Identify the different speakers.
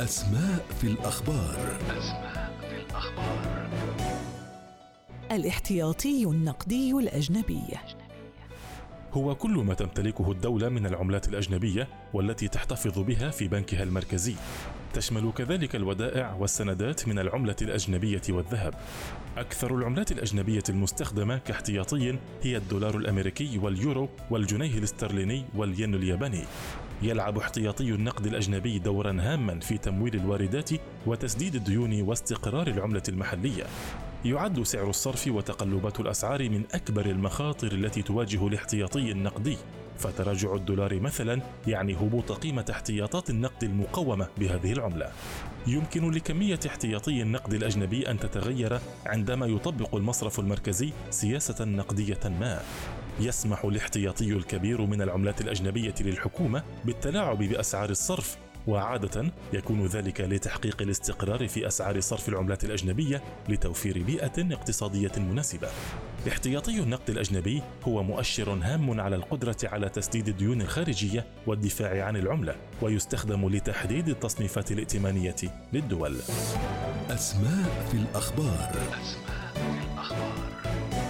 Speaker 1: أسماء في الأخبار.
Speaker 2: أسماء في الأخبار
Speaker 3: الاحتياطي النقدي الأجنبي.
Speaker 4: هو كل ما تمتلكه الدولة من العملات الأجنبية والتي تحتفظ بها في بنكها المركزي تشمل كذلك الودائع والسندات من العملة الأجنبية والذهب. أكثر العملات الأجنبية المستخدمة كاحتياطي هي الدولار الأمريكي واليورو والجنيه الاسترليني والين الياباني. يلعب احتياطي النقد الأجنبي دورا هاما في تمويل الواردات وتسديد الديون واستقرار العملة المحلية. يعد سعر الصرف وتقلبات الأسعار من أكبر المخاطر التي تواجه الاحتياطي النقدي فتراجع الدولار مثلا يعني هبوط قيمة احتياطات النقد المقومة بهذه العملة. يمكن لكمية احتياطي النقد الأجنبي أن تتغير عندما يطبق المصرف المركزي سياسة نقدية ما. يسمح الاحتياطي الكبير من العملات الأجنبية للحكومة بالتلاعب بأسعار الصرف وعادة يكون ذلك لتحقيق الاستقرار في أسعار صرف العملات الأجنبية لتوفير بيئة اقتصادية مناسبة. احتياطي النقد الأجنبي هو مؤشر هام على القدرة على تسديد الديون الخارجية والدفاع عن العملة، ويستخدم لتحديد التصنيفات الائتمانية للدول.
Speaker 1: أسماء في الأخبار
Speaker 2: أسماء في الأخبار